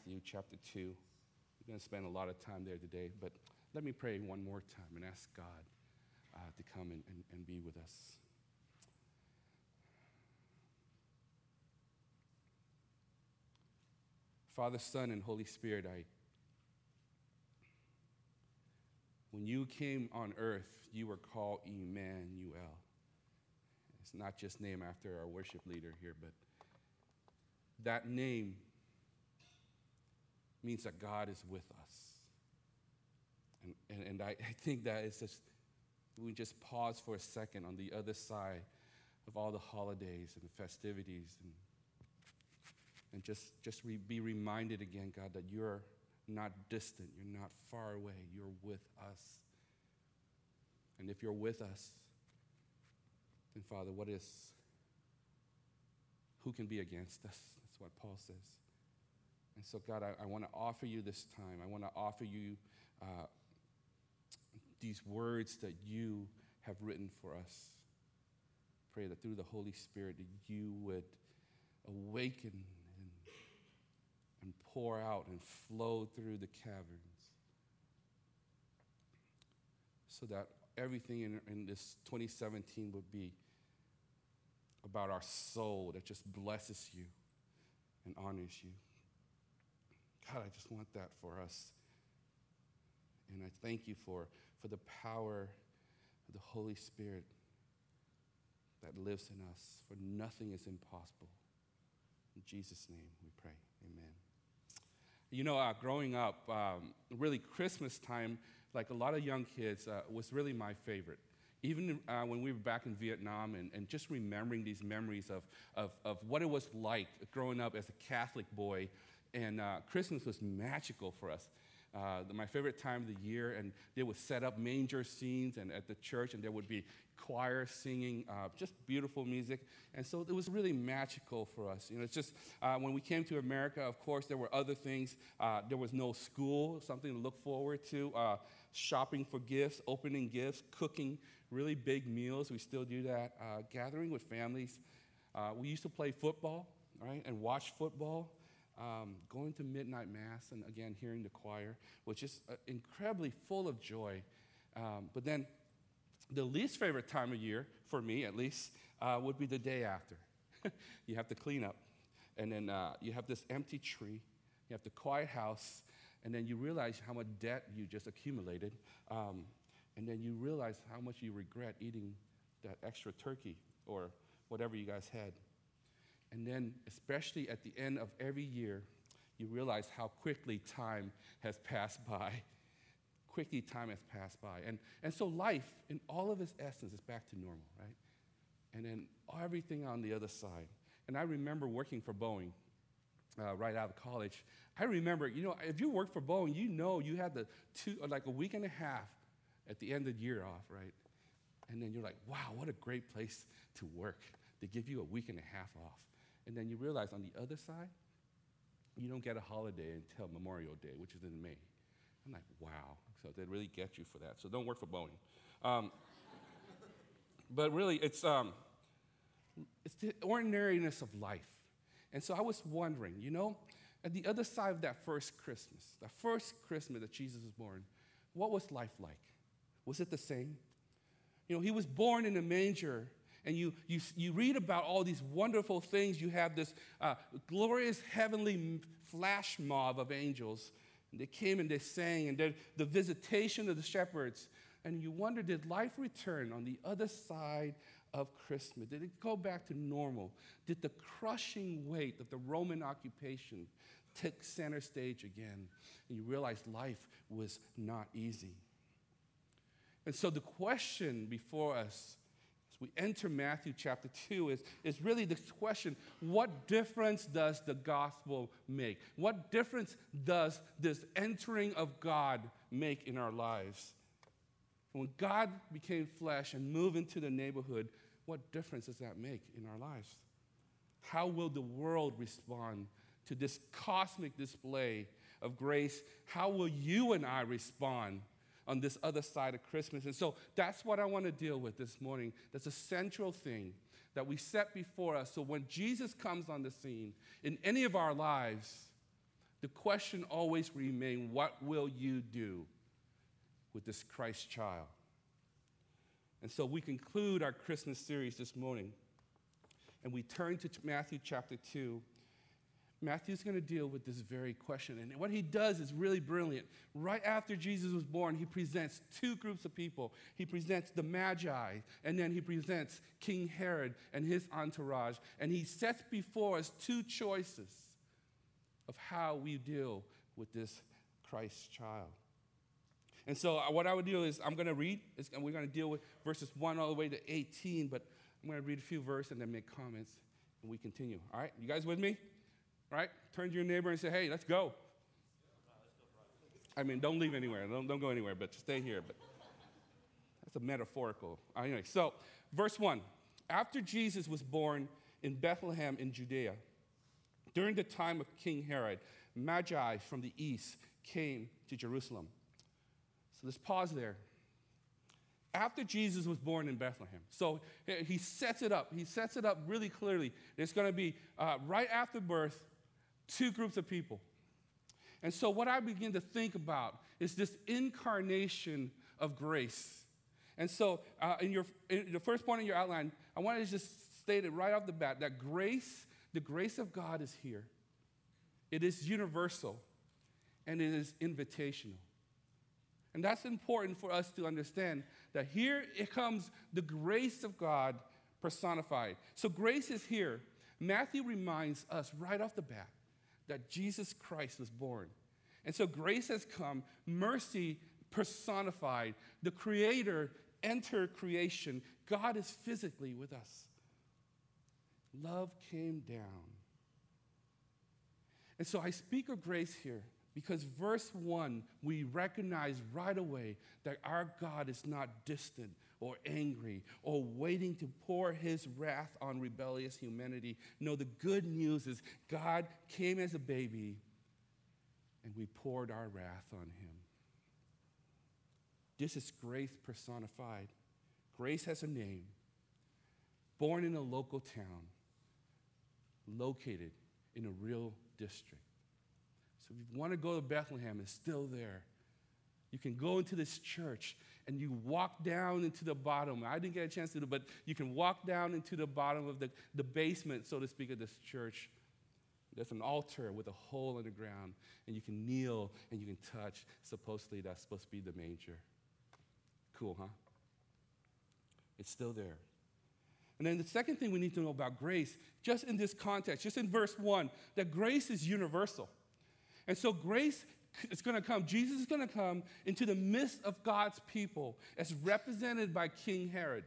Matthew chapter 2. We're going to spend a lot of time there today, but let me pray one more time and ask God uh, to come and, and, and be with us. Father, Son, and Holy Spirit, I when you came on earth, you were called Emmanuel. It's not just named after our worship leader here, but that name means that God is with us. And, and, and I, I think that is just, we just pause for a second on the other side of all the holidays and the festivities and, and just, just re, be reminded again, God, that you're not distant, you're not far away, you're with us. And if you're with us, then Father, what is, who can be against us? That's what Paul says. And so, God, I, I want to offer you this time. I want to offer you uh, these words that you have written for us. Pray that through the Holy Spirit that you would awaken and, and pour out and flow through the caverns so that everything in, in this 2017 would be about our soul that just blesses you and honors you. God, I just want that for us. And I thank you for, for the power of the Holy Spirit that lives in us, for nothing is impossible. In Jesus' name we pray. Amen. You know, uh, growing up, um, really Christmas time, like a lot of young kids, uh, was really my favorite. Even uh, when we were back in Vietnam and, and just remembering these memories of, of, of what it was like growing up as a Catholic boy. And uh, Christmas was magical for us uh, my favorite time of the year, and they would set up manger scenes and at the church, and there would be choir singing, uh, just beautiful music. And so it was really magical for us. You know, it's just uh, when we came to America, of course, there were other things. Uh, there was no school, something to look forward to. Uh, shopping for gifts, opening gifts, cooking really big meals. We still do that. Uh, gathering with families. we used to play football, right, and watch football um, going to midnight mass and again hearing the choir, which is uh, incredibly full of joy. Um, but then the least favorite time of year, for me at least, uh, would be the day after. you have to clean up, and then uh, you have this empty tree, you have the quiet house, and then you realize how much debt you just accumulated, um, and then you realize how much you regret eating that extra turkey or whatever you guys had. And then, especially at the end of every year, you realize how quickly time has passed by. quickly time has passed by. And, and so life, in all of its essence, is back to normal, right? And then everything on the other side. And I remember working for Boeing uh, right out of college. I remember, you know, if you work for Boeing, you know you had the two, like a week and a half at the end of the year off, right? And then you're like, wow, what a great place to work. They give you a week and a half off. And then you realize on the other side, you don't get a holiday until Memorial Day, which is in May. I'm like, wow. So they really get you for that. So don't work for Boeing. Um, but really, it's, um, it's the ordinariness of life. And so I was wondering, you know, at the other side of that first Christmas, that first Christmas that Jesus was born, what was life like? Was it the same? You know, he was born in a manger and you, you, you read about all these wonderful things. You have this uh, glorious heavenly flash mob of angels. And they came and they sang, and the visitation of the shepherds. And you wonder, did life return on the other side of Christmas? Did it go back to normal? Did the crushing weight of the Roman occupation take center stage again? And you realize life was not easy. And so the question before us we enter Matthew chapter 2 is, is really this question what difference does the gospel make? What difference does this entering of God make in our lives? When God became flesh and moved into the neighborhood, what difference does that make in our lives? How will the world respond to this cosmic display of grace? How will you and I respond on this other side of Christmas. And so that's what I want to deal with this morning. That's a central thing that we set before us. So when Jesus comes on the scene in any of our lives, the question always remains what will you do with this Christ child? And so we conclude our Christmas series this morning and we turn to Matthew chapter 2 Matthew's going to deal with this very question. And what he does is really brilliant. Right after Jesus was born, he presents two groups of people. He presents the Magi, and then he presents King Herod and his entourage. And he sets before us two choices of how we deal with this Christ child. And so, uh, what I would do is, I'm going to read, and we're going to deal with verses 1 all the way to 18, but I'm going to read a few verses and then make comments, and we continue. All right? You guys with me? Right? Turn to your neighbor and say, hey, let's go. I mean, don't leave anywhere. Don't, don't go anywhere, but stay here. But that's a metaphorical. Anyway, so verse 1. After Jesus was born in Bethlehem in Judea, during the time of King Herod, Magi from the east came to Jerusalem. So let's pause there. After Jesus was born in Bethlehem, so he sets it up. He sets it up really clearly. It's going to be uh, right after birth, two groups of people. And so, what I begin to think about is this incarnation of grace. And so, uh, in, your, in the first point in your outline, I want to just state it right off the bat that grace, the grace of God is here. It is universal and it is invitational. And that's important for us to understand that here it comes the grace of God personified. So grace is here. Matthew reminds us right off the bat that Jesus Christ was born. And so grace has come, mercy personified, the Creator entered creation. God is physically with us. Love came down. And so I speak of grace here because verse 1, we recognize right away that our God is not distant or angry or waiting to pour his wrath on rebellious humanity. No, the good news is God came as a baby and we poured our wrath on him. This is grace personified. Grace has a name, born in a local town, located in a real district. So if you want to go to Bethlehem, it's still there. You can go into this church and you walk down into the bottom. I didn't get a chance to do it, but you can walk down into the bottom of the, the basement, so to speak, of this church. There's an altar with a hole in the ground, and you can kneel and you can touch. Supposedly, that's supposed to be the manger. Cool, huh? It's still there. And then the second thing we need to know about grace, just in this context, just in verse 1, that grace is universal. And so grace is going to come. Jesus is going to come into the midst of God's people as represented by King Herod.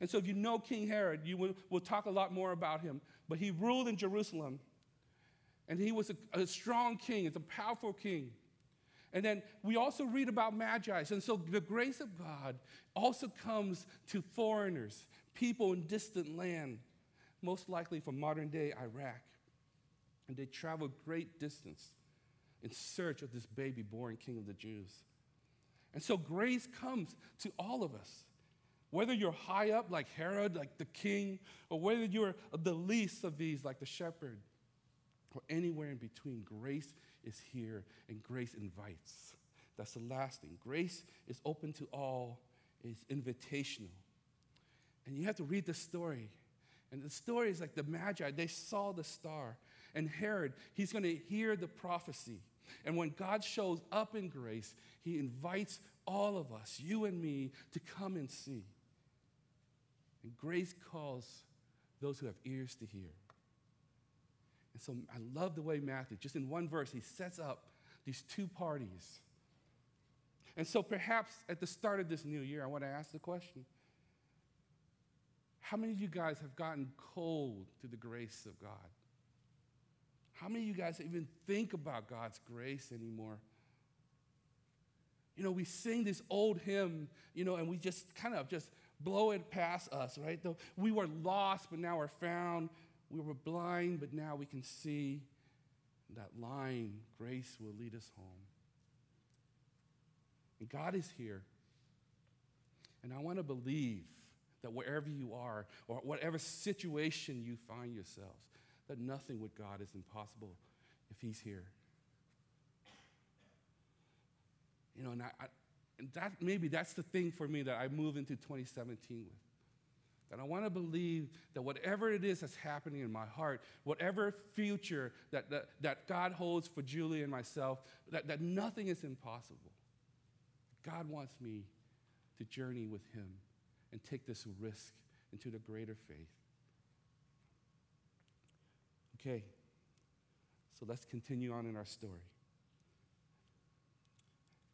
And so, if you know King Herod, you will we'll talk a lot more about him. But he ruled in Jerusalem, and he was a, a strong king, it's a powerful king. And then we also read about magi. And so the grace of God also comes to foreigners, people in distant land, most likely from modern day Iraq. And they travel great distance in search of this baby born king of the Jews. And so grace comes to all of us. Whether you're high up like Herod, like the king, or whether you're the least of these like the shepherd, or anywhere in between, grace is here and grace invites. That's the last thing. Grace is open to all, it's invitational. And you have to read the story. And the story is like the Magi, they saw the star. And Herod, he's going to hear the prophecy. And when God shows up in grace, He invites all of us, you and me, to come and see. And grace calls those who have ears to hear. And so I love the way Matthew, just in one verse, he sets up these two parties. And so perhaps at the start of this new year, I want to ask the question How many of you guys have gotten cold to the grace of God? How many of you guys even think about God's grace anymore? You know, we sing this old hymn, you know, and we just kind of just blow it past us, right? Though we were lost, but now we're found. We were blind, but now we can see. That line, grace will lead us home. And God is here. And I want to believe that wherever you are, or whatever situation you find yourselves, that nothing with God is impossible if He's here. You know, and, I, I, and that maybe that's the thing for me that I move into 2017 with. That I want to believe that whatever it is that's happening in my heart, whatever future that, that, that God holds for Julie and myself, that, that nothing is impossible. God wants me to journey with Him and take this risk into the greater faith. Okay, so let's continue on in our story.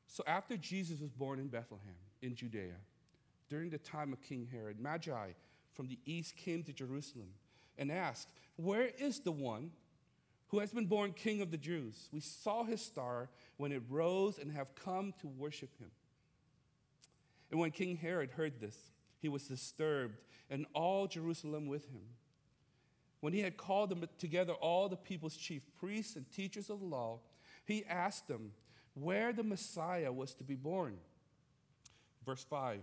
So after Jesus was born in Bethlehem, in Judea, during the time of King Herod, Magi from the east came to Jerusalem and asked, Where is the one who has been born king of the Jews? We saw his star when it rose and have come to worship him. And when King Herod heard this, he was disturbed, and all Jerusalem with him. When he had called them together all the people's chief priests and teachers of the law, he asked them where the Messiah was to be born. Verse 5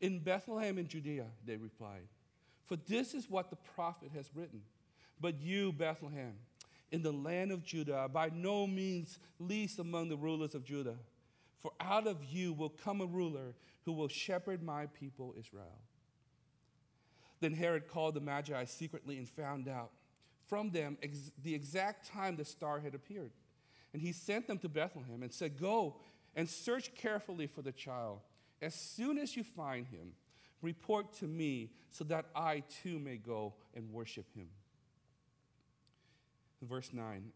In Bethlehem in Judea, they replied. For this is what the prophet has written. But you, Bethlehem, in the land of Judah, by no means least among the rulers of Judah. For out of you will come a ruler who will shepherd my people Israel. Then Herod called the Magi secretly and found out from them ex- the exact time the star had appeared. And he sent them to Bethlehem and said, Go and search carefully for the child. As soon as you find him, Report to me so that I too may go and worship him. Verse 9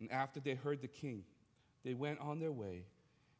And after they heard the king, they went on their way.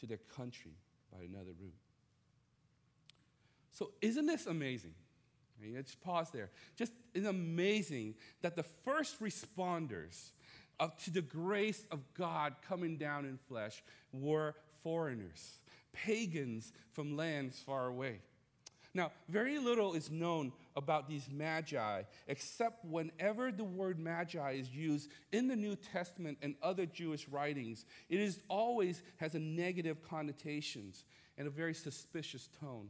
to their country by another route. So, isn't this amazing? Let's pause there. Just it's amazing that the first responders of, to the grace of God coming down in flesh were foreigners pagans from lands far away. Now, very little is known about these magi, except whenever the word magi is used in the New Testament and other Jewish writings, it is always has a negative connotations and a very suspicious tone.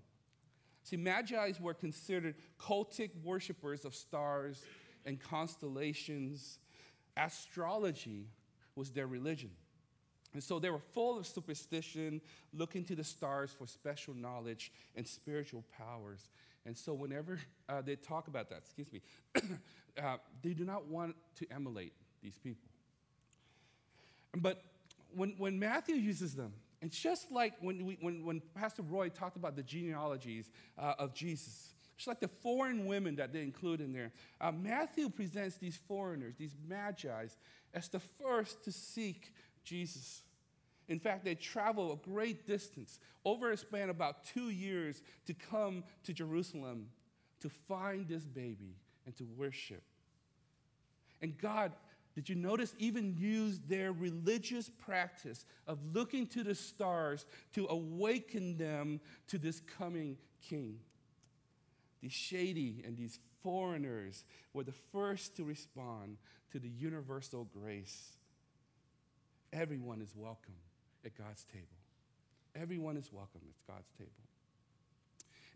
See, magi were considered cultic worshippers of stars and constellations. Astrology was their religion. And so they were full of superstition, looking to the stars for special knowledge and spiritual powers. And so whenever uh, they talk about that, excuse me, uh, they do not want to emulate these people. But when, when Matthew uses them, it's just like when, we, when, when Pastor Roy talked about the genealogies uh, of Jesus. It's like the foreign women that they include in there. Uh, Matthew presents these foreigners, these magi's, as the first to seek Jesus. In fact, they travel a great distance over a span of about two years to come to Jerusalem to find this baby and to worship. And God, did you notice, even used their religious practice of looking to the stars to awaken them to this coming king? These shady and these foreigners were the first to respond to the universal grace Everyone is welcome at God's table. Everyone is welcome at God's table.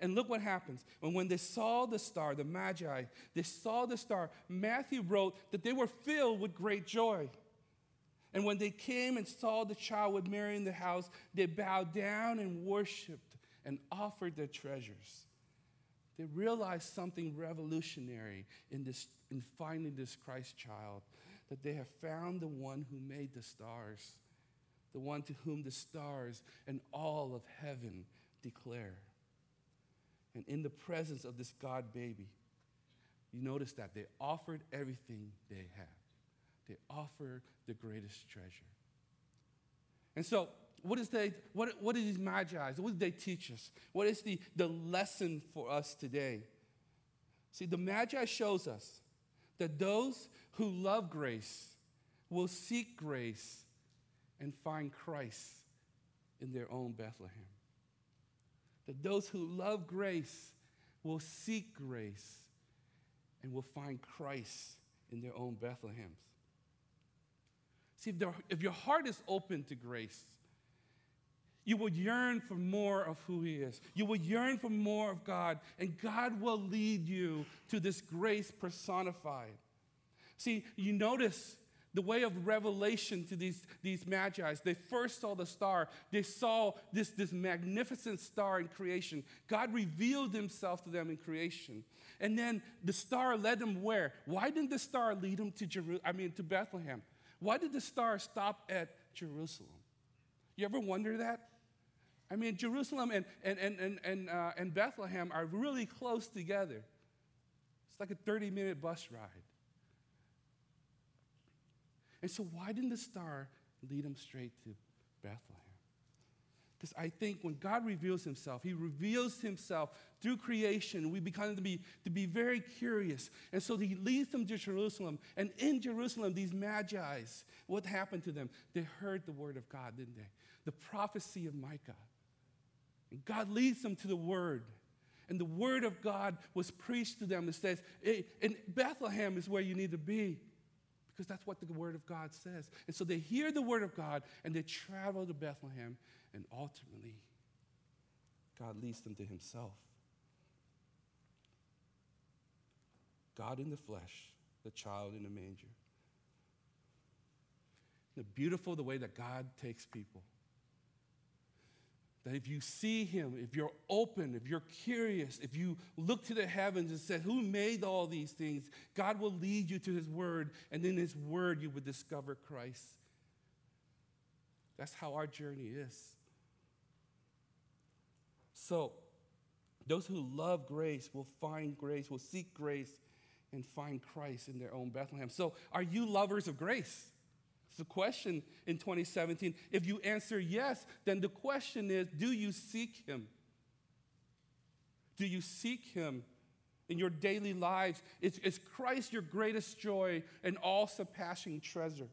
And look what happens. When, when they saw the star, the Magi, they saw the star, Matthew wrote that they were filled with great joy. And when they came and saw the child with Mary in the house, they bowed down and worshiped and offered their treasures. They realized something revolutionary in, this, in finding this Christ child that they have found the one who made the stars, the one to whom the stars and all of heaven declare. And in the presence of this God baby, you notice that they offered everything they had. They offered the greatest treasure. And so, what is they, what, what are these magi? What did they teach us? What is the, the lesson for us today? See, the magi shows us that those who love grace will seek grace and find Christ in their own Bethlehem. That those who love grace will seek grace and will find Christ in their own Bethlehems. See, if, if your heart is open to grace, you will yearn for more of who He is. You will yearn for more of God, and God will lead you to this grace personified. See, you notice the way of revelation to these, these magi's. They first saw the star, they saw this, this magnificent star in creation. God revealed Himself to them in creation. And then the star led them where? Why didn't the star lead them to Jeru- I mean to Bethlehem? Why did the star stop at Jerusalem? You ever wonder that? I mean, Jerusalem and, and, and, and, and, uh, and Bethlehem are really close together. It's like a 30 minute bus ride. And so, why didn't the star lead them straight to Bethlehem? Because I think when God reveals himself, he reveals himself through creation. We become to be, to be very curious. And so he leads them to Jerusalem. And in Jerusalem, these magi's, what happened to them? They heard the word of God, didn't they? The prophecy of Micah. And God leads them to the word. And the word of God was preached to them. It says, in Bethlehem is where you need to be because that's what the word of God says. And so they hear the word of God and they travel to Bethlehem and ultimately, God leads them to Himself. God in the flesh, the child in the manger. The beautiful the way that God takes people. That if you see him, if you're open, if you're curious, if you look to the heavens and say, Who made all these things? God will lead you to his word, and in his word you would discover Christ. That's how our journey is. So, those who love grace will find grace, will seek grace, and find Christ in their own Bethlehem. So, are you lovers of grace? A question in 2017. If you answer yes, then the question is do you seek Him? Do you seek Him in your daily lives? Is, is Christ your greatest joy and all surpassing treasure?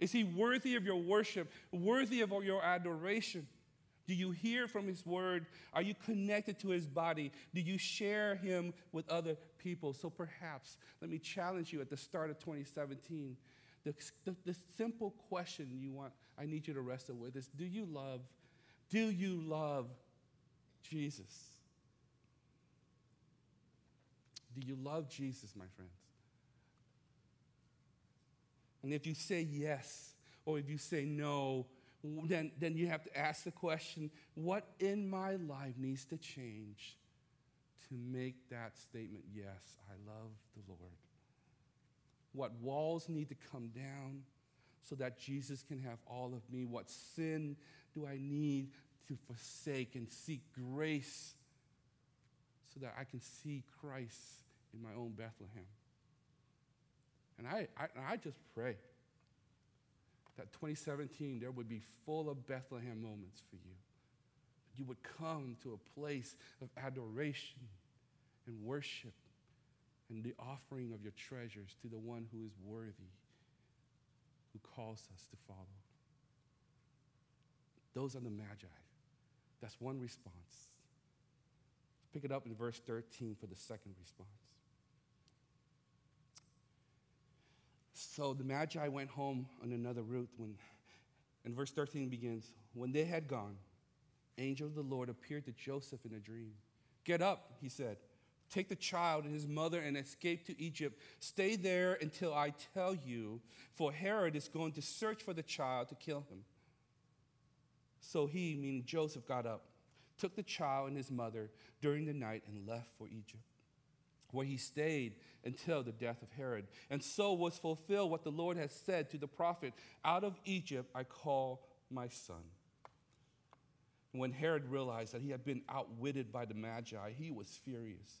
Is He worthy of your worship, worthy of your adoration? Do you hear from His word? Are you connected to His body? Do you share Him with other people? So perhaps, let me challenge you at the start of 2017. The, the, the simple question you want, I need you to wrestle with is Do you love, do you love Jesus? Do you love Jesus, my friends? And if you say yes, or if you say no, then, then you have to ask the question what in my life needs to change to make that statement yes, I love the Lord? What walls need to come down so that Jesus can have all of me? What sin do I need to forsake and seek grace so that I can see Christ in my own Bethlehem? And I, I, I just pray that 2017 there would be full of Bethlehem moments for you. You would come to a place of adoration and worship and the offering of your treasures to the one who is worthy, who calls us to follow. Those are the Magi. That's one response. Pick it up in verse 13 for the second response. So the Magi went home on another route when, and verse 13 begins, when they had gone, angel of the Lord appeared to Joseph in a dream. Get up, he said. Take the child and his mother and escape to Egypt. Stay there until I tell you, for Herod is going to search for the child to kill him. So he, meaning Joseph, got up, took the child and his mother during the night, and left for Egypt where he stayed until the death of Herod. And so was fulfilled what the Lord had said to the prophet Out of Egypt I call my son. When Herod realized that he had been outwitted by the Magi, he was furious.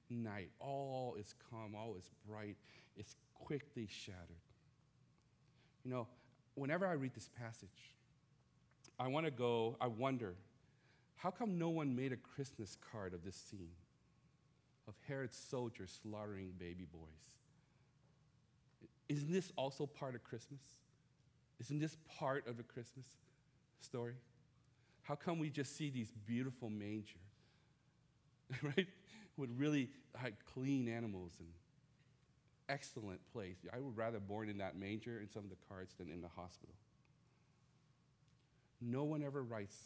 night, all is calm, all is bright, it's quickly shattered. You know, whenever I read this passage, I want to go, I wonder, how come no one made a Christmas card of this scene of Herod's soldiers slaughtering baby boys? Isn't this also part of Christmas? Isn't this part of the Christmas story? How come we just see these beautiful manger, right? With really like, clean animals and excellent place. I would rather born in that manger in some of the cards than in the hospital. No one ever writes,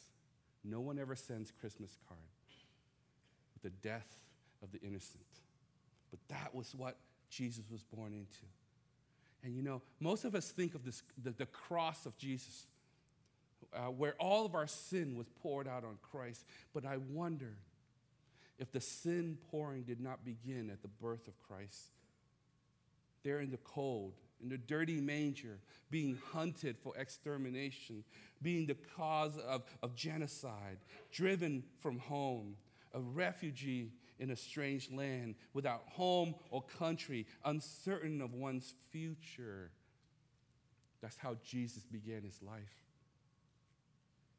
no one ever sends Christmas card with the death of the innocent. But that was what Jesus was born into. And you know, most of us think of this, the, the cross of Jesus, uh, where all of our sin was poured out on Christ. But I wonder if the sin pouring did not begin at the birth of Christ. There in the cold, in the dirty manger, being hunted for extermination, being the cause of, of genocide, driven from home, a refugee in a strange land, without home or country, uncertain of one's future. That's how Jesus began his life.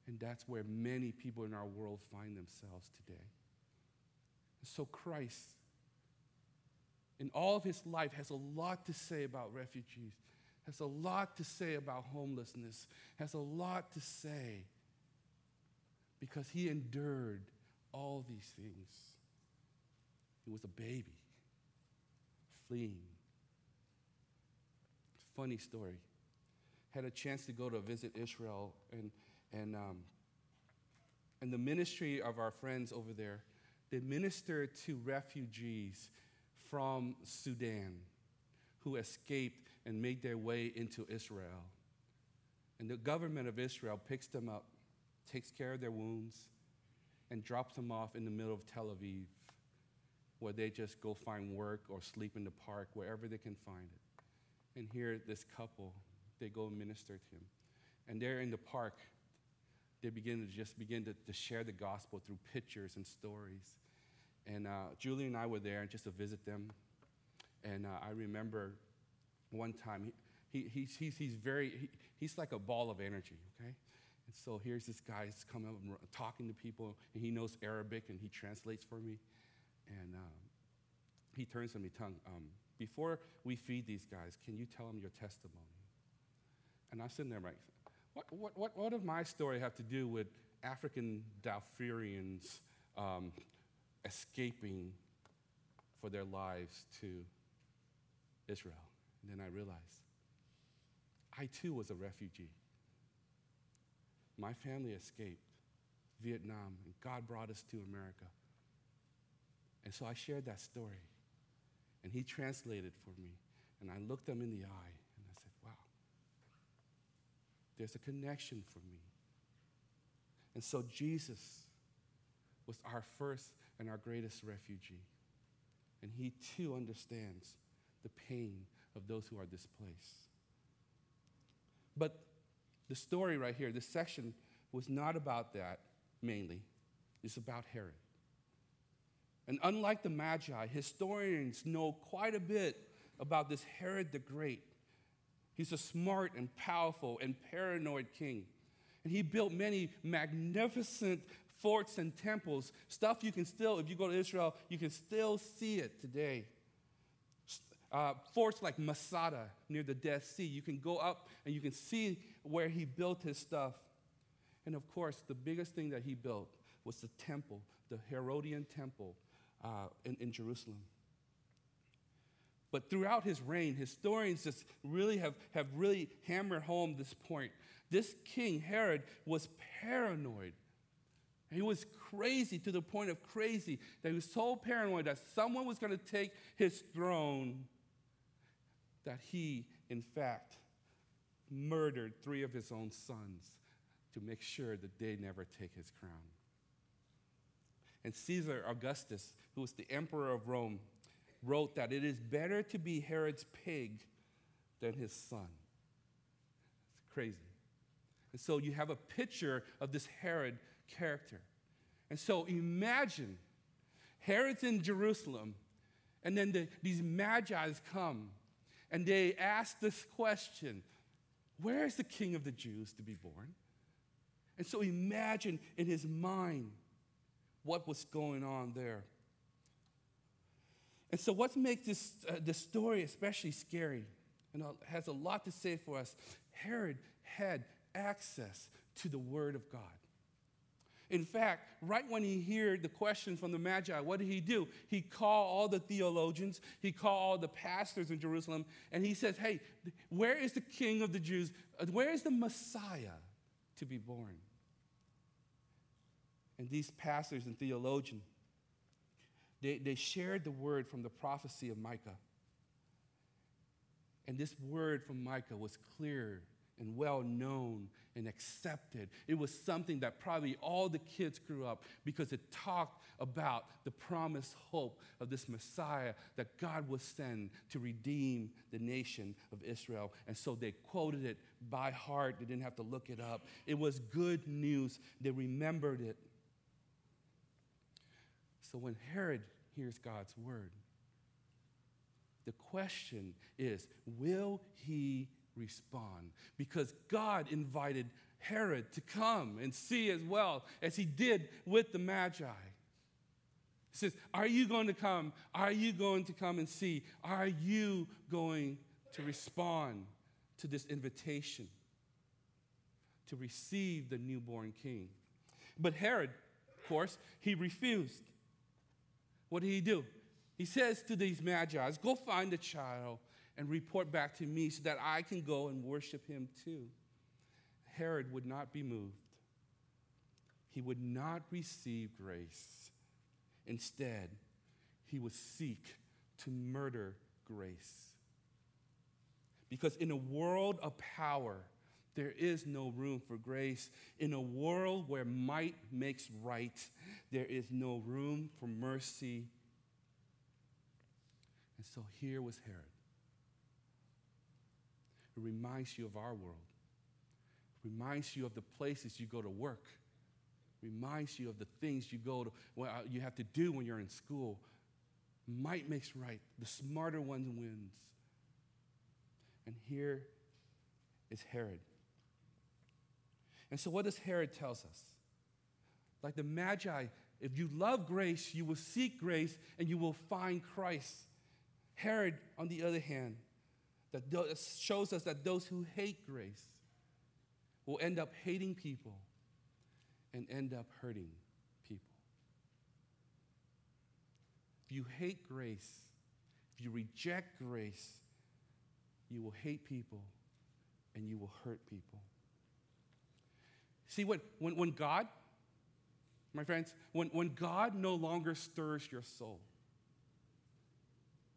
And that's where many people in our world find themselves today. So Christ in all of his life has a lot to say about refugees, has a lot to say about homelessness, has a lot to say because he endured all these things. He was a baby fleeing. Funny story. Had a chance to go to visit Israel, and, and, um, and the ministry of our friends over there, they minister to refugees from Sudan who escaped and made their way into Israel. And the government of Israel picks them up, takes care of their wounds, and drops them off in the middle of Tel Aviv, where they just go find work or sleep in the park, wherever they can find it. And here, this couple, they go minister to him. And they're in the park. They begin to just begin to, to share the gospel through pictures and stories. And uh, Julie and I were there just to visit them. And uh, I remember one time, he, he, he's, he's, he's very, he, he's like a ball of energy, okay? And so here's this guy who's coming up and talking to people, and he knows Arabic, and he translates for me. And um, he turns to me, tongue, um, before we feed these guys, can you tell them your testimony? And I'm sitting there like, what, what, what, what does my story have to do with African Darfurians um, escaping for their lives to Israel. And then I realized I too was a refugee. My family escaped Vietnam, and God brought us to America. And so I shared that story. And he translated for me. And I looked them in the eye and I said, wow, there's a connection for me. And so Jesus was our first and our greatest refugee. And he too understands the pain of those who are displaced. But the story right here, this section, was not about that mainly. It's about Herod. And unlike the Magi, historians know quite a bit about this Herod the Great. He's a smart and powerful and paranoid king. And he built many magnificent forts and temples, stuff you can still, if you go to Israel, you can still see it today. Uh, forts like Masada near the Dead Sea, you can go up and you can see where he built his stuff. And of course, the biggest thing that he built was the temple, the Herodian temple uh, in, in Jerusalem. But throughout his reign, historians just really have, have really hammered home this point. This king, Herod, was paranoid he was crazy to the point of crazy that he was so paranoid that someone was going to take his throne that he, in fact, murdered three of his own sons to make sure that they never take his crown. And Caesar Augustus, who was the emperor of Rome, wrote that it is better to be Herod's pig than his son. It's crazy. And so you have a picture of this Herod character. And so imagine Herod's in Jerusalem, and then the, these magi's come, and they ask this question Where is the king of the Jews to be born? And so imagine in his mind what was going on there. And so, what makes this, uh, this story especially scary and has a lot to say for us? Herod had access to the Word of God. In fact, right when he heard the question from the Magi, what did he do? He called all the theologians, he called all the pastors in Jerusalem, and he says, Hey, where is the king of the Jews? Where is the Messiah to be born? And these pastors and theologians, they, they shared the word from the prophecy of Micah. And this word from Micah was clear and well known and accepted. It was something that probably all the kids grew up because it talked about the promised hope of this Messiah that God would send to redeem the nation of Israel. And so they quoted it by heart. They didn't have to look it up. It was good news. They remembered it. So when Herod hears God's word, the question is will he respond? Because God invited Herod to come and see as well as he did with the Magi. He says, Are you going to come? Are you going to come and see? Are you going to respond to this invitation to receive the newborn king? But Herod, of course, he refused. What did he do? He says to these magi, Go find the child and report back to me so that I can go and worship him too. Herod would not be moved, he would not receive grace. Instead, he would seek to murder grace. Because in a world of power, there is no room for grace. In a world where might makes right, there is no room for mercy. And so here was Herod. It reminds you of our world. It reminds you of the places you go to work. It reminds you of the things you go to, well, uh, you have to do when you're in school. Might makes right. The smarter one wins. And here is Herod. And so, what does Herod tells us? Like the Magi, if you love grace, you will seek grace and you will find Christ. Herod, on the other hand, that shows us that those who hate grace will end up hating people and end up hurting people. If you hate grace, if you reject grace, you will hate people and you will hurt people. See, when, when, when God, my friends, when, when God no longer stirs your soul,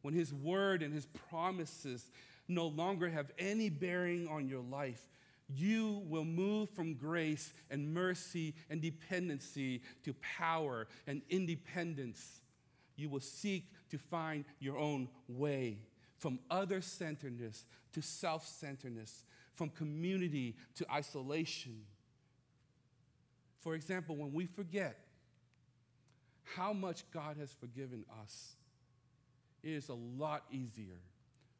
when His word and His promises no longer have any bearing on your life, you will move from grace and mercy and dependency to power and independence. You will seek to find your own way from other centeredness to self centeredness, from community to isolation. For example, when we forget how much God has forgiven us, it is a lot easier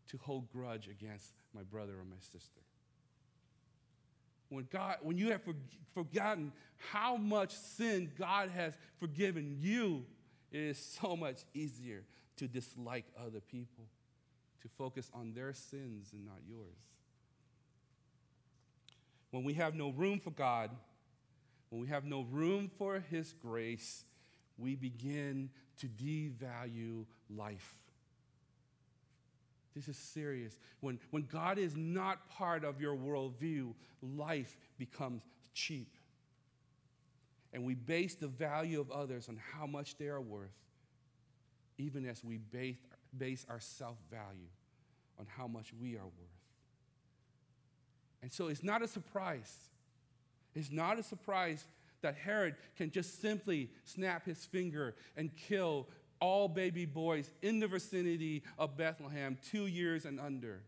to hold grudge against my brother or my sister. When God, when you have for, forgotten how much sin God has forgiven you, it is so much easier to dislike other people, to focus on their sins and not yours. When we have no room for God, when we have no room for His grace, we begin to devalue life. This is serious. When, when God is not part of your worldview, life becomes cheap. And we base the value of others on how much they are worth, even as we base, base our self value on how much we are worth. And so it's not a surprise. It's not a surprise that Herod can just simply snap his finger and kill all baby boys in the vicinity of Bethlehem, two years and under.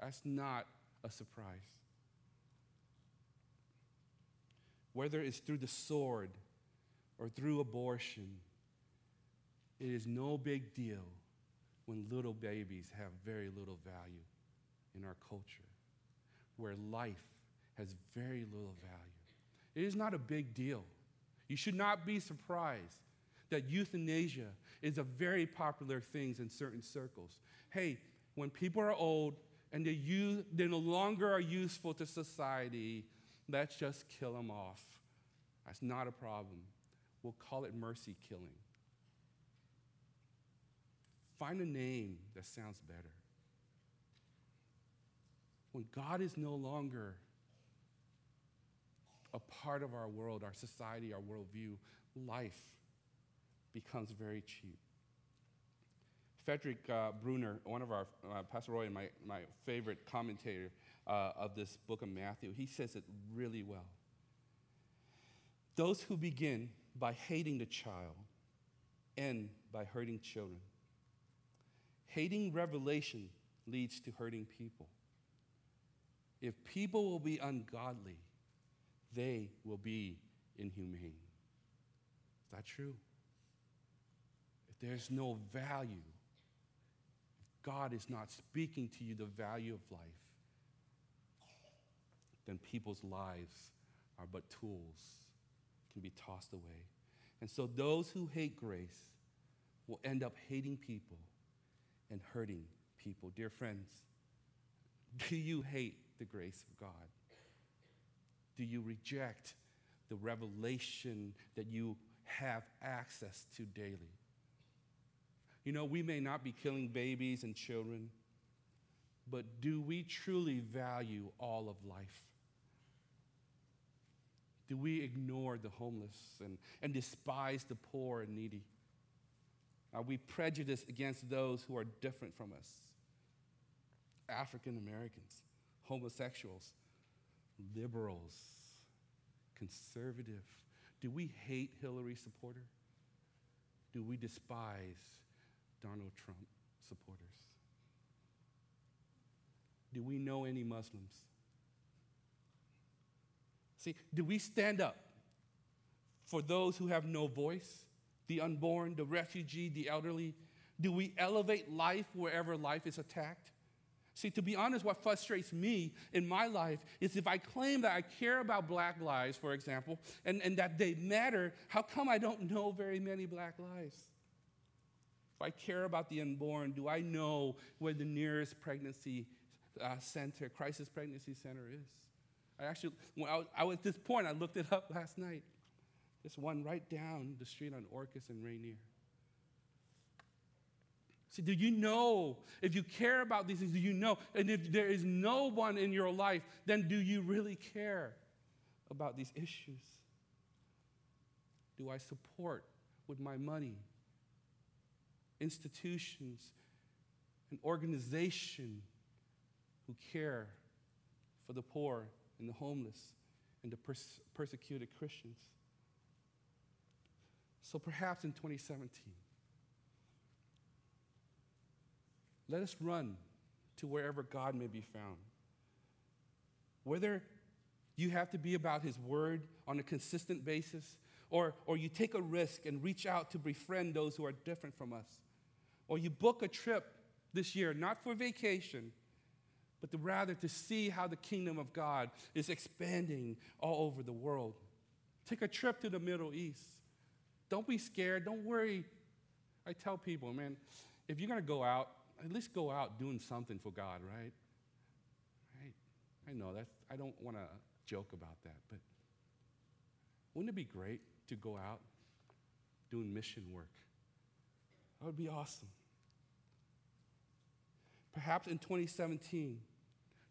That's not a surprise. whether it's through the sword or through abortion, it is no big deal when little babies have very little value in our culture, where life has very little value. It is not a big deal. You should not be surprised that euthanasia is a very popular thing in certain circles. Hey, when people are old and they, use, they no longer are useful to society, let's just kill them off. That's not a problem. We'll call it mercy killing. Find a name that sounds better. When God is no longer a part of our world, our society, our worldview, life becomes very cheap. Frederick uh, Bruner, one of our, uh, Pastor Roy and my, my favorite commentator uh, of this book of Matthew, he says it really well. Those who begin by hating the child end by hurting children. Hating revelation leads to hurting people. If people will be ungodly, they will be inhumane. Is that true? If there's no value, if God is not speaking to you the value of life, then people's lives are but tools, can be tossed away. And so those who hate grace will end up hating people and hurting people. Dear friends, do you hate the grace of God? Do you reject the revelation that you have access to daily? You know, we may not be killing babies and children, but do we truly value all of life? Do we ignore the homeless and, and despise the poor and needy? Are we prejudiced against those who are different from us? African Americans, homosexuals, liberals, conservative. Do we hate Hillary supporter? Do we despise Donald Trump supporters? Do we know any Muslims? See, do we stand up for those who have no voice, the unborn, the refugee, the elderly? Do we elevate life wherever life is attacked? See, to be honest, what frustrates me in my life is if I claim that I care about black lives, for example, and, and that they matter, how come I don't know very many black lives? If I care about the unborn, do I know where the nearest pregnancy uh, center, crisis pregnancy center is? I actually, when I was, I was at this point, I looked it up last night. This one right down the street on Orcas and Rainier. See, do you know? If you care about these things, do you know? And if there is no one in your life, then do you really care about these issues? Do I support with my money institutions and organization who care for the poor and the homeless and the pers- persecuted Christians? So perhaps in 2017, let us run to wherever God may be found. Whether you have to be about His Word on a consistent basis, or, or you take a risk and reach out to befriend those who are different from us, or you book a trip this year, not for vacation, but to rather to see how the kingdom of God is expanding all over the world. Take a trip to the Middle East. Don't be scared. Don't worry. I tell people, man, if you're going to go out, at least go out doing something for God, right? Right? I know that's, I don't want to joke about that, but wouldn't it be great to go out doing mission work? That would be awesome. Perhaps in 2017,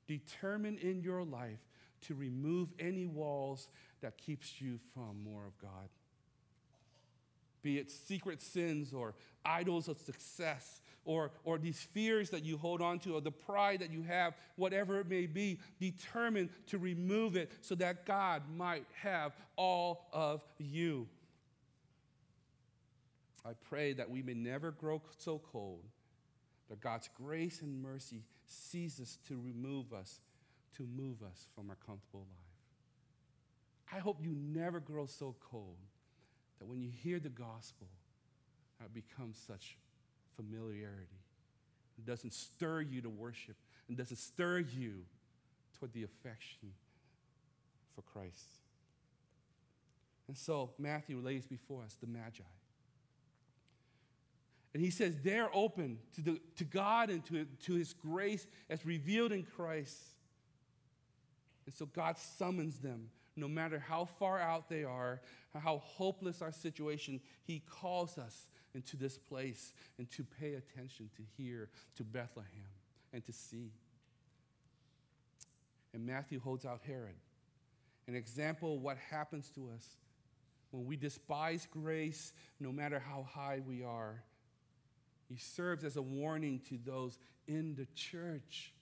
determine in your life to remove any walls that keeps you from more of God. Be it secret sins or idols of success or, or these fears that you hold on to or the pride that you have, whatever it may be, determine to remove it so that God might have all of you. I pray that we may never grow so cold that God's grace and mercy ceases to remove us, to move us from our comfortable life. I hope you never grow so cold that when you hear the gospel, it becomes such familiarity. It doesn't stir you to worship, and doesn't stir you toward the affection for Christ. And so Matthew lays before us the Magi. And he says they're open to, the, to God and to, to his grace as revealed in Christ. And so God summons them, no matter how far out they are, how hopeless our situation, he calls us into this place and to pay attention to hear, to Bethlehem, and to see. And Matthew holds out Herod, an example of what happens to us when we despise grace, no matter how high we are. He serves as a warning to those in the church.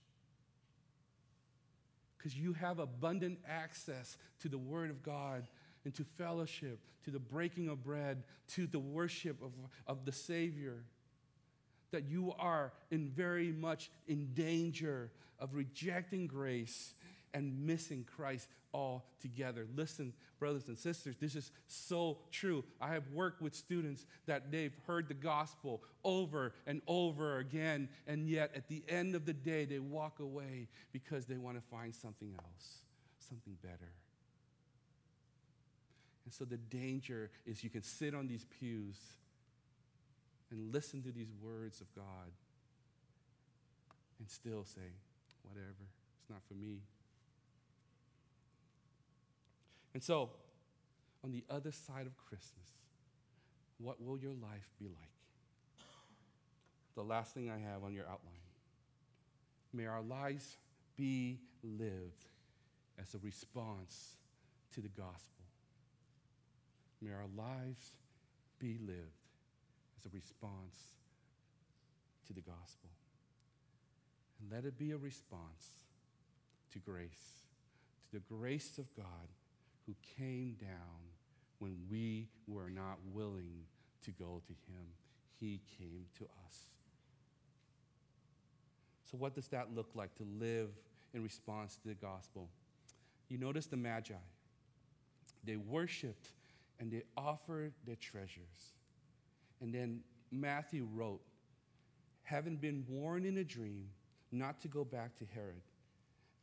Because you have abundant access to the Word of God and to fellowship, to the breaking of bread, to the worship of, of the Savior. That you are in very much in danger of rejecting grace and missing Christ altogether. Listen, brothers and sisters, this is so true. I have worked with students that they've heard the gospel over and over again, and yet at the end of the day, they walk away because they want to find something else, something better. And so the danger is you can sit on these pews and listen to these words of God and still say, whatever, it's not for me. And so, on the other side of Christmas, what will your life be like? The last thing I have on your outline. May our lives be lived as a response to the gospel. May our lives be lived as a response to the gospel. And let it be a response to grace, to the grace of God who came down when we were not willing to go to him. He came to us. So, what does that look like to live in response to the gospel? You notice the Magi. They worshiped and they offered their treasures. And then Matthew wrote, having been warned in a dream not to go back to Herod,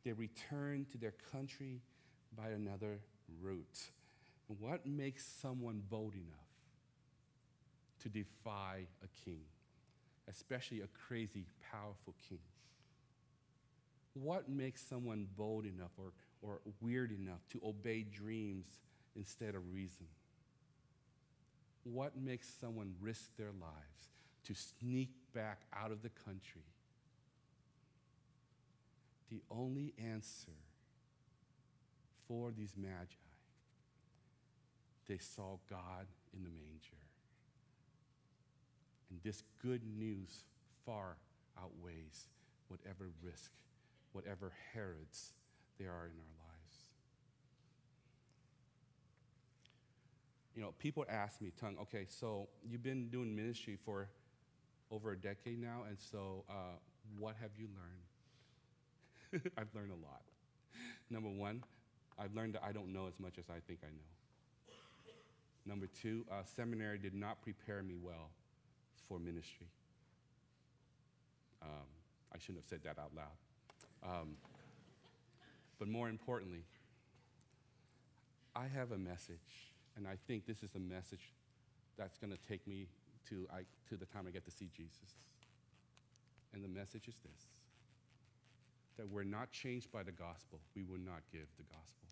they returned to their country by another route. And what makes someone bold enough to defy a king, especially a crazy, powerful king? What makes someone bold enough or, or weird enough to obey dreams instead of reason? What makes someone risk their lives to sneak back out of the country? The only answer for these magi, they saw God in the manger. And this good news far outweighs whatever risk, whatever Herods there are in our lives. You know, people ask me, Tung, okay, so you've been doing ministry for over a decade now, and so uh, what have you learned? I've learned a lot. Number one, I've learned that I don't know as much as I think I know. Number two, uh, seminary did not prepare me well for ministry. Um, I shouldn't have said that out loud. Um, but more importantly, I have a message, and I think this is a message that's going to take me to, I, to the time I get to see Jesus. And the message is this that we're not changed by the gospel, we will not give the gospel.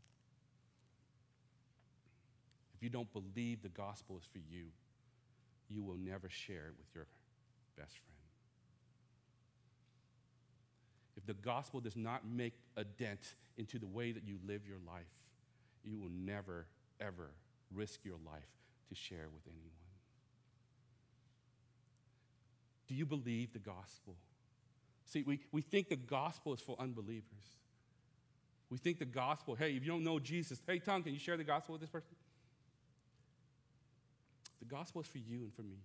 If you don't believe the gospel is for you, you will never share it with your best friend. If the gospel does not make a dent into the way that you live your life, you will never, ever risk your life to share with anyone. Do you believe the gospel? See, we, we think the gospel is for unbelievers. We think the gospel, hey, if you don't know Jesus, hey, Tom, can you share the gospel with this person? The gospel is for you and for me.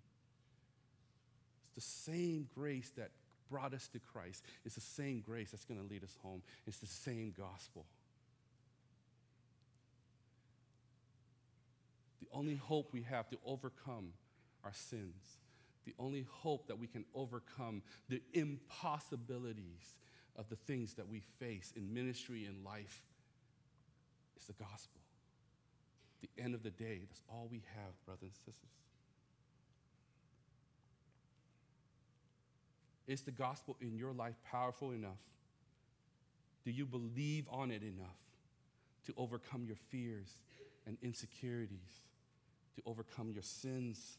It's the same grace that brought us to Christ. It's the same grace that's going to lead us home. It's the same gospel. Only hope we have to overcome our sins, the only hope that we can overcome the impossibilities of the things that we face in ministry and life is the gospel. The end of the day, that's all we have, brothers and sisters. Is the gospel in your life powerful enough? Do you believe on it enough to overcome your fears and insecurities, to overcome your sins?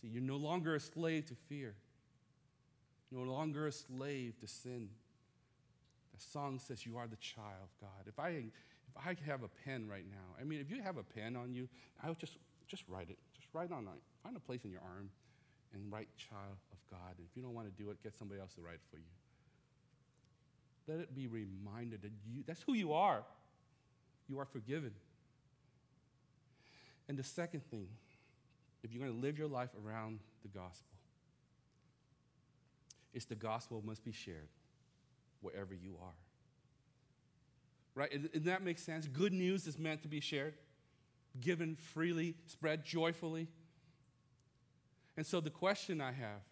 See, you're no longer a slave to fear, no longer a slave to sin. The song says you are the child of God. If I, if I have a pen right now, I mean, if you have a pen on you, I would just, just write it. Just write on it. Find a place in your arm and write child of God. And if you don't want to do it, get somebody else to write it for you. Let it be reminded that you, that's who you are. You are forgiven. And the second thing, if you're going to live your life around the gospel, it's the gospel must be shared wherever you are. Right? And that makes sense. Good news is meant to be shared, given freely, spread joyfully. And so the question I have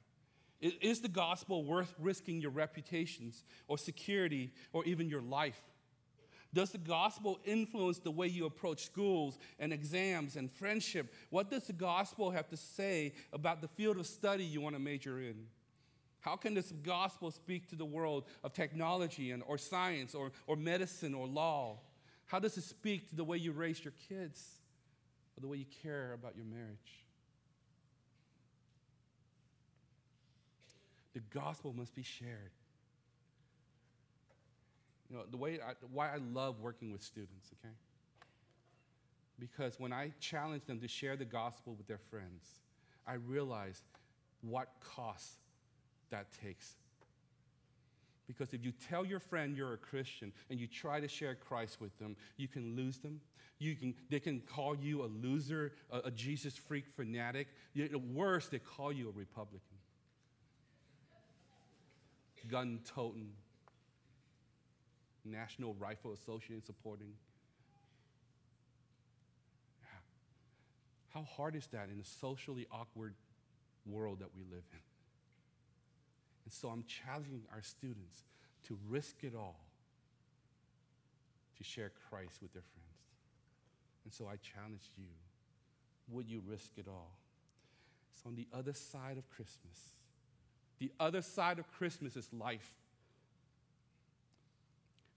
is the gospel worth risking your reputations or security or even your life? Does the gospel influence the way you approach schools and exams and friendship? What does the gospel have to say about the field of study you want to major in? How can this gospel speak to the world of technology and, or science or, or medicine or law? How does it speak to the way you raise your kids or the way you care about your marriage? The gospel must be shared. You know, the way I, why I love working with students, okay? Because when I challenge them to share the gospel with their friends, I realize what cost that takes. Because if you tell your friend you're a Christian and you try to share Christ with them, you can lose them. You can, they can call you a loser, a, a Jesus freak fanatic. Worse, they call you a Republican gun toting, National Rifle Association supporting. How hard is that in a socially awkward world that we live in? And so I'm challenging our students to risk it all to share Christ with their friends. And so I challenge you would you risk it all? So, on the other side of Christmas, the other side of Christmas is life.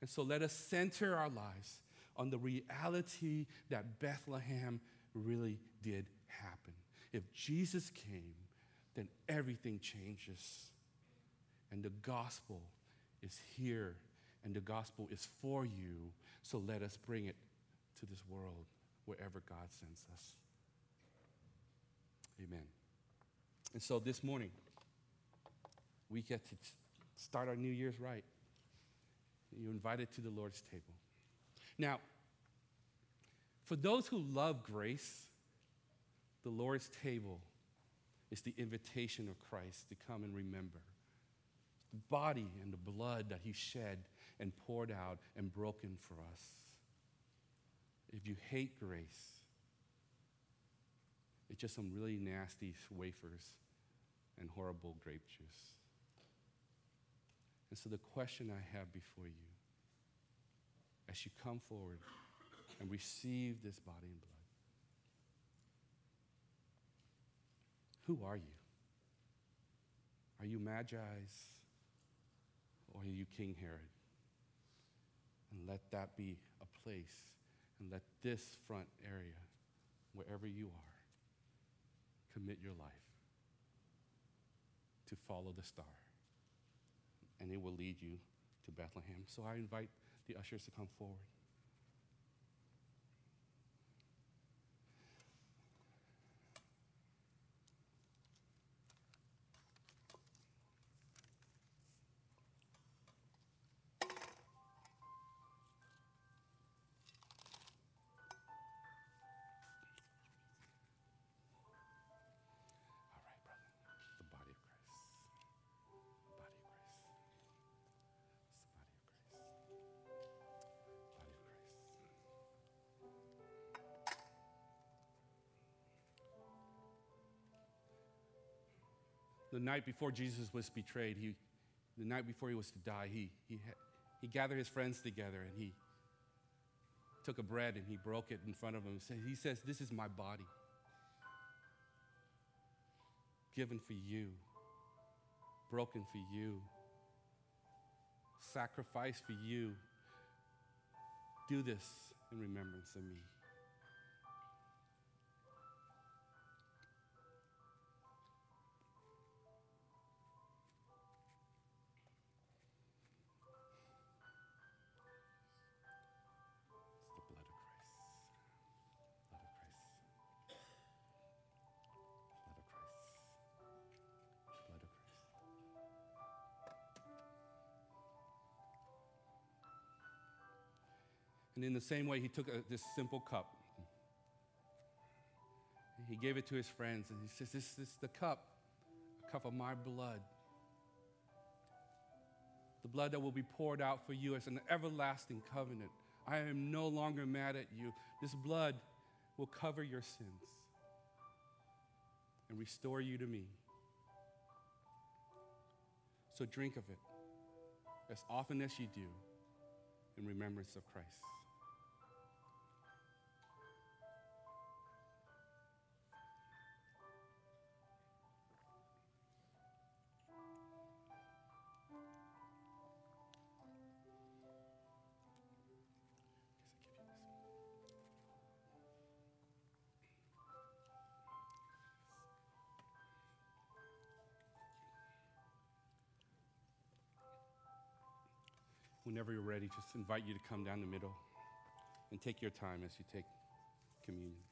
And so let us center our lives on the reality that Bethlehem really did happen. If Jesus came, then everything changes. And the gospel is here, and the gospel is for you. So let us bring it to this world wherever God sends us. Amen. And so this morning, we get to start our New Year's right. You're invited to the Lord's table. Now, for those who love grace, the Lord's table is the invitation of Christ to come and remember the body and the blood that he shed and poured out and broken for us. If you hate grace, it's just some really nasty wafers and horrible grape juice. And so, the question I have before you, as you come forward and receive this body and blood, who are you? Are you Magi's or are you King Herod? And let that be a place, and let this front area, wherever you are, commit your life to follow the star and it will lead you to Bethlehem. So I invite the ushers to come forward. The night before Jesus was betrayed, he, the night before he was to die, he, he, he gathered his friends together and he took a bread and he broke it in front of says- He says, This is my body, given for you, broken for you, sacrificed for you. Do this in remembrance of me. And in the same way, he took a, this simple cup. He gave it to his friends, and he says, This is the cup, a cup of my blood. The blood that will be poured out for you as an everlasting covenant. I am no longer mad at you. This blood will cover your sins and restore you to me. So drink of it as often as you do in remembrance of Christ. Whenever you're ready, just invite you to come down the middle and take your time as you take communion.